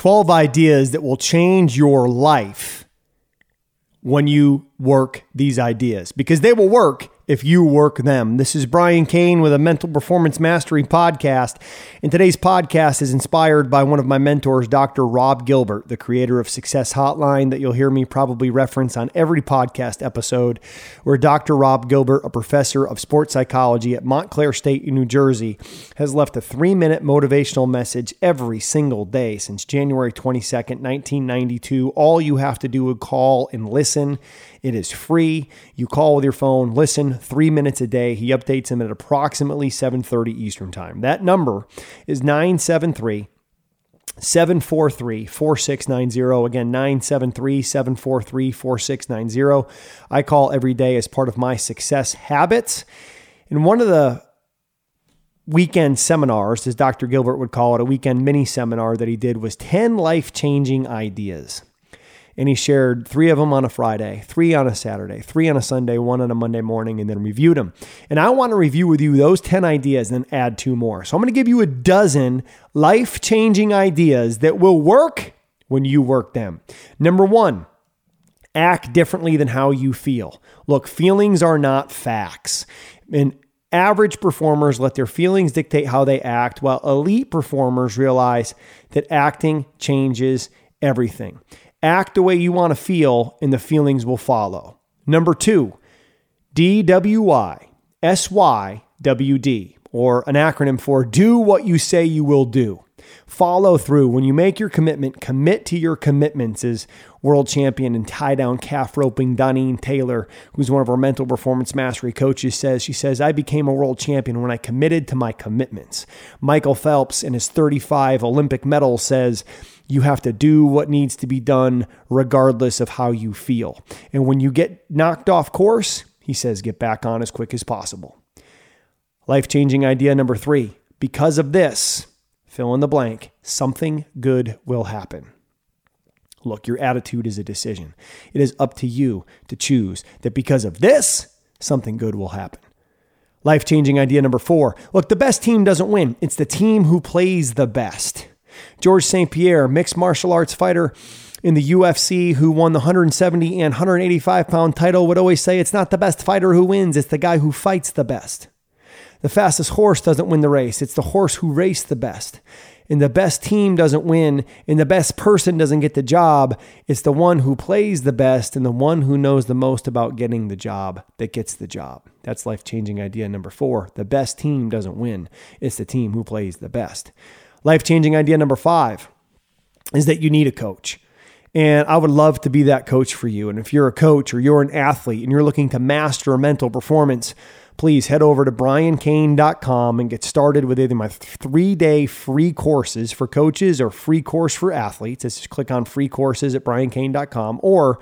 12 ideas that will change your life when you work these ideas because they will work if you work them. This is Brian Cain with a Mental Performance Mastery podcast. And today's podcast is inspired by one of my mentors, Dr. Rob Gilbert, the creator of Success Hotline, that you'll hear me probably reference on every podcast episode, where Dr. Rob Gilbert, a professor of sports psychology at Montclair State in New Jersey, has left a three minute motivational message every single day since January 22nd, 1992. All you have to do is call and listen. It is free. You call with your phone, listen, three minutes a day. He updates them at approximately 7:30 Eastern Time. That number is 973 743 4690. Again, 973 743 4690. I call every day as part of my success habits. And one of the weekend seminars, as Dr. Gilbert would call it, a weekend mini seminar that he did was 10 life changing ideas and he shared three of them on a Friday, three on a Saturday, three on a Sunday, one on a Monday morning, and then reviewed them. And I want to review with you those 10 ideas and then add two more. So I'm going to give you a dozen life changing ideas that will work when you work them. Number one, act differently than how you feel. Look, feelings are not facts. And average performers let their feelings dictate how they act, while elite performers realize that acting changes everything. Act the way you want to feel, and the feelings will follow. Number two, DWI, SYWD, or an acronym for do what you say you will do. Follow through. When you make your commitment, commit to your commitments, as world champion and tie down calf roping Doneen Taylor, who's one of our mental performance mastery coaches, says. She says, I became a world champion when I committed to my commitments. Michael Phelps, in his 35 Olympic medals, says, you have to do what needs to be done regardless of how you feel. And when you get knocked off course, he says, get back on as quick as possible. Life changing idea number three because of this, fill in the blank, something good will happen. Look, your attitude is a decision. It is up to you to choose that because of this, something good will happen. Life changing idea number four look, the best team doesn't win, it's the team who plays the best. George St. Pierre, mixed martial arts fighter in the UFC who won the 170 and 185 pound title, would always say it's not the best fighter who wins, it's the guy who fights the best. The fastest horse doesn't win the race, it's the horse who raced the best. And the best team doesn't win, and the best person doesn't get the job. It's the one who plays the best and the one who knows the most about getting the job that gets the job. That's life changing idea number four. The best team doesn't win, it's the team who plays the best. Life changing idea number five is that you need a coach. And I would love to be that coach for you. And if you're a coach or you're an athlete and you're looking to master mental performance, please head over to briancain.com and get started with either my three day free courses for coaches or free course for athletes. Just click on free courses at briancain.com or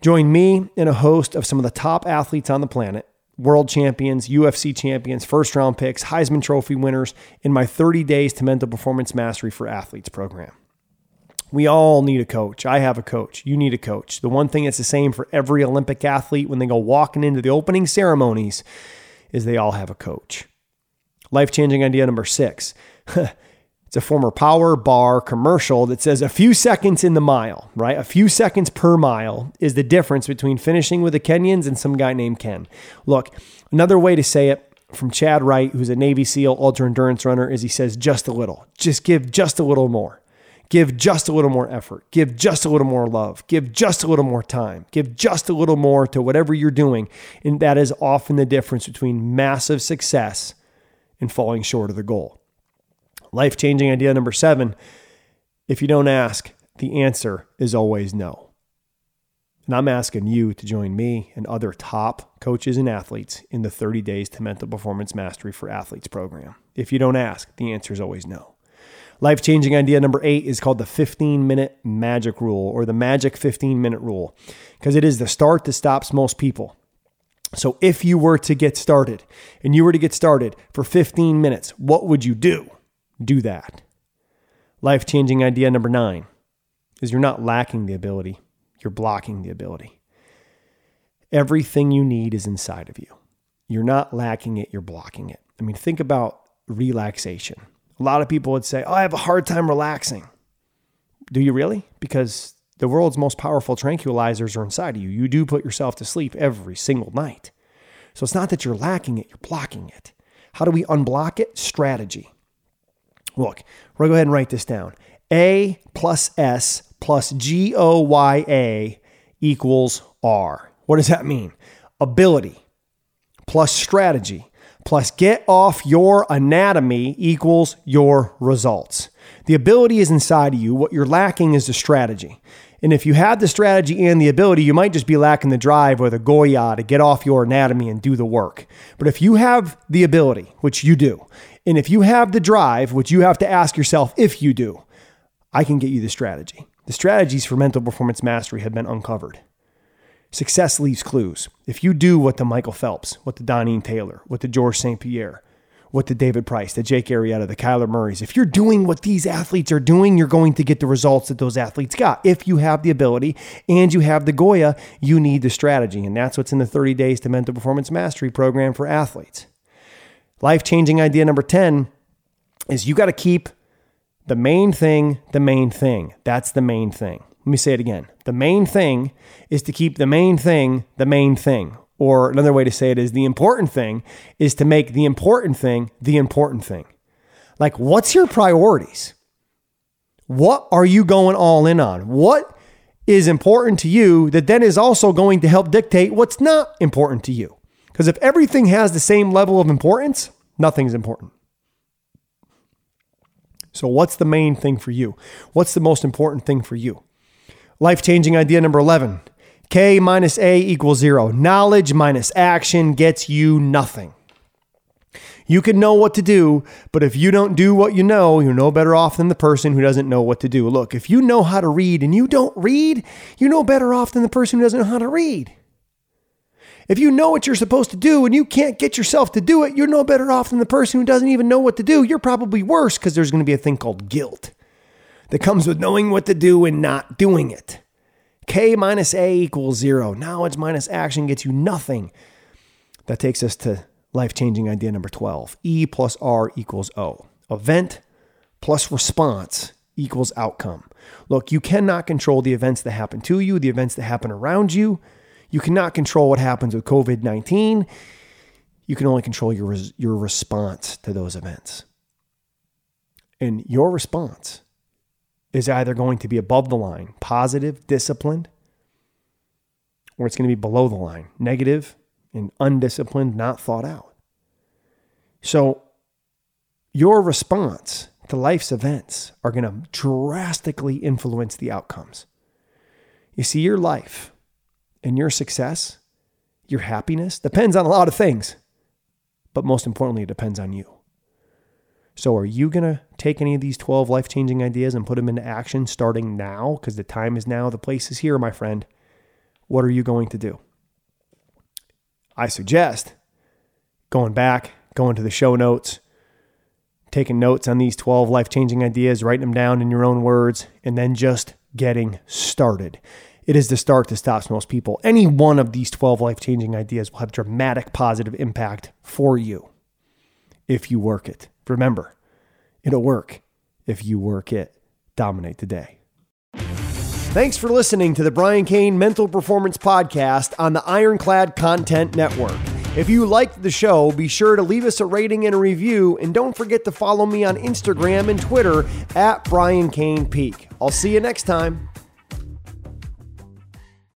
join me and a host of some of the top athletes on the planet world champions, UFC champions, first round picks, Heisman Trophy winners in my 30 Days to Mental Performance Mastery for Athletes program. We all need a coach. I have a coach. You need a coach. The one thing that's the same for every Olympic athlete when they go walking into the opening ceremonies is they all have a coach. Life changing idea number six It's a former power bar commercial that says a few seconds in the mile, right? A few seconds per mile is the difference between finishing with the Kenyans and some guy named Ken. Look, another way to say it from Chad Wright, who's a Navy SEAL ultra endurance runner, is he says just a little. Just give just a little more. Give just a little more effort. Give just a little more love. Give just a little more time. Give just a little more to whatever you're doing. And that is often the difference between massive success and falling short of the goal. Life changing idea number seven if you don't ask, the answer is always no. And I'm asking you to join me and other top coaches and athletes in the 30 Days to Mental Performance Mastery for Athletes program. If you don't ask, the answer is always no. Life changing idea number eight is called the 15 minute magic rule or the magic 15 minute rule because it is the start that stops most people. So if you were to get started and you were to get started for 15 minutes, what would you do? do that. Life changing idea number nine is you're not lacking the ability, you're blocking the ability. Everything you need is inside of you. You're not lacking it, you're blocking it. I mean, think about relaxation. A lot of people would say, Oh, I have a hard time relaxing. Do you really? Because the world's most powerful tranquilizers are inside of you. You do put yourself to sleep every single night. So it's not that you're lacking it, you're blocking it. How do we unblock it? Strategy. Look, we're going to go ahead and write this down. A plus S plus G O Y A equals R. What does that mean? Ability plus strategy plus get off your anatomy equals your results. The ability is inside of you. What you're lacking is the strategy. And if you have the strategy and the ability, you might just be lacking the drive or the Goya to get off your anatomy and do the work. But if you have the ability, which you do, and if you have the drive, which you have to ask yourself if you do, I can get you the strategy. The strategies for mental performance mastery have been uncovered. Success leaves clues. If you do what the Michael Phelps, what the Donnie Taylor, what the George St. Pierre, what the David Price, the Jake Arrieta, the Kyler Murrays, if you're doing what these athletes are doing, you're going to get the results that those athletes got. If you have the ability and you have the Goya, you need the strategy. And that's what's in the 30 Days to Mental Performance Mastery program for athletes. Life changing idea number 10 is you got to keep the main thing the main thing. That's the main thing. Let me say it again. The main thing is to keep the main thing the main thing. Or another way to say it is the important thing is to make the important thing the important thing. Like, what's your priorities? What are you going all in on? What is important to you that then is also going to help dictate what's not important to you? Because if everything has the same level of importance, nothing's important. So, what's the main thing for you? What's the most important thing for you? Life changing idea number 11 K minus A equals zero. Knowledge minus action gets you nothing. You can know what to do, but if you don't do what you know, you're no better off than the person who doesn't know what to do. Look, if you know how to read and you don't read, you're no better off than the person who doesn't know how to read. If you know what you're supposed to do and you can't get yourself to do it, you're no better off than the person who doesn't even know what to do. You're probably worse because there's going to be a thing called guilt that comes with knowing what to do and not doing it. K minus A equals zero. Knowledge minus action gets you nothing. That takes us to life changing idea number 12. E plus R equals O. Event plus response equals outcome. Look, you cannot control the events that happen to you, the events that happen around you. You cannot control what happens with COVID 19. You can only control your, your response to those events. And your response is either going to be above the line, positive, disciplined, or it's going to be below the line, negative and undisciplined, not thought out. So, your response to life's events are going to drastically influence the outcomes. You see, your life and your success, your happiness depends on a lot of things, but most importantly, it depends on you. So, are you going to take any of these 12 life changing ideas and put them into action starting now? Because the time is now, the place is here, my friend. What are you going to do? I suggest going back, going to the show notes, taking notes on these 12 life changing ideas, writing them down in your own words, and then just getting started. It is the start that stops most people. Any one of these 12 life changing ideas will have dramatic positive impact for you if you work it. Remember, it'll work if you work it. Dominate the day. Thanks for listening to the Brian Cain Mental Performance Podcast on the Ironclad Content Network. If you liked the show, be sure to leave us a rating and a review, and don't forget to follow me on Instagram and Twitter at Brian Cain Peak. I'll see you next time.